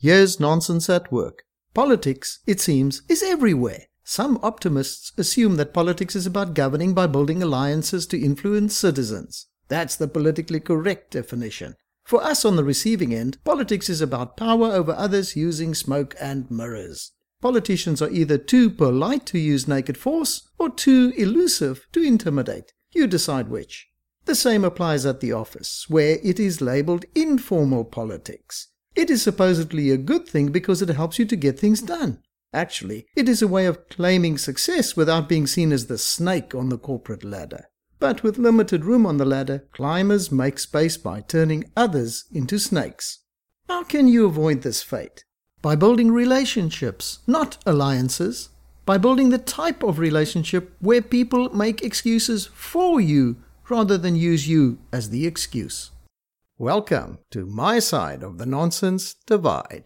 Here's nonsense at work. Politics, it seems, is everywhere. Some optimists assume that politics is about governing by building alliances to influence citizens. That's the politically correct definition. For us on the receiving end, politics is about power over others using smoke and mirrors. Politicians are either too polite to use naked force or too elusive to intimidate. You decide which. The same applies at the office, where it is labeled informal politics. It is supposedly a good thing because it helps you to get things done. Actually, it is a way of claiming success without being seen as the snake on the corporate ladder. But with limited room on the ladder, climbers make space by turning others into snakes. How can you avoid this fate? By building relationships, not alliances. By building the type of relationship where people make excuses for you rather than use you as the excuse. Welcome to my side of the nonsense divide.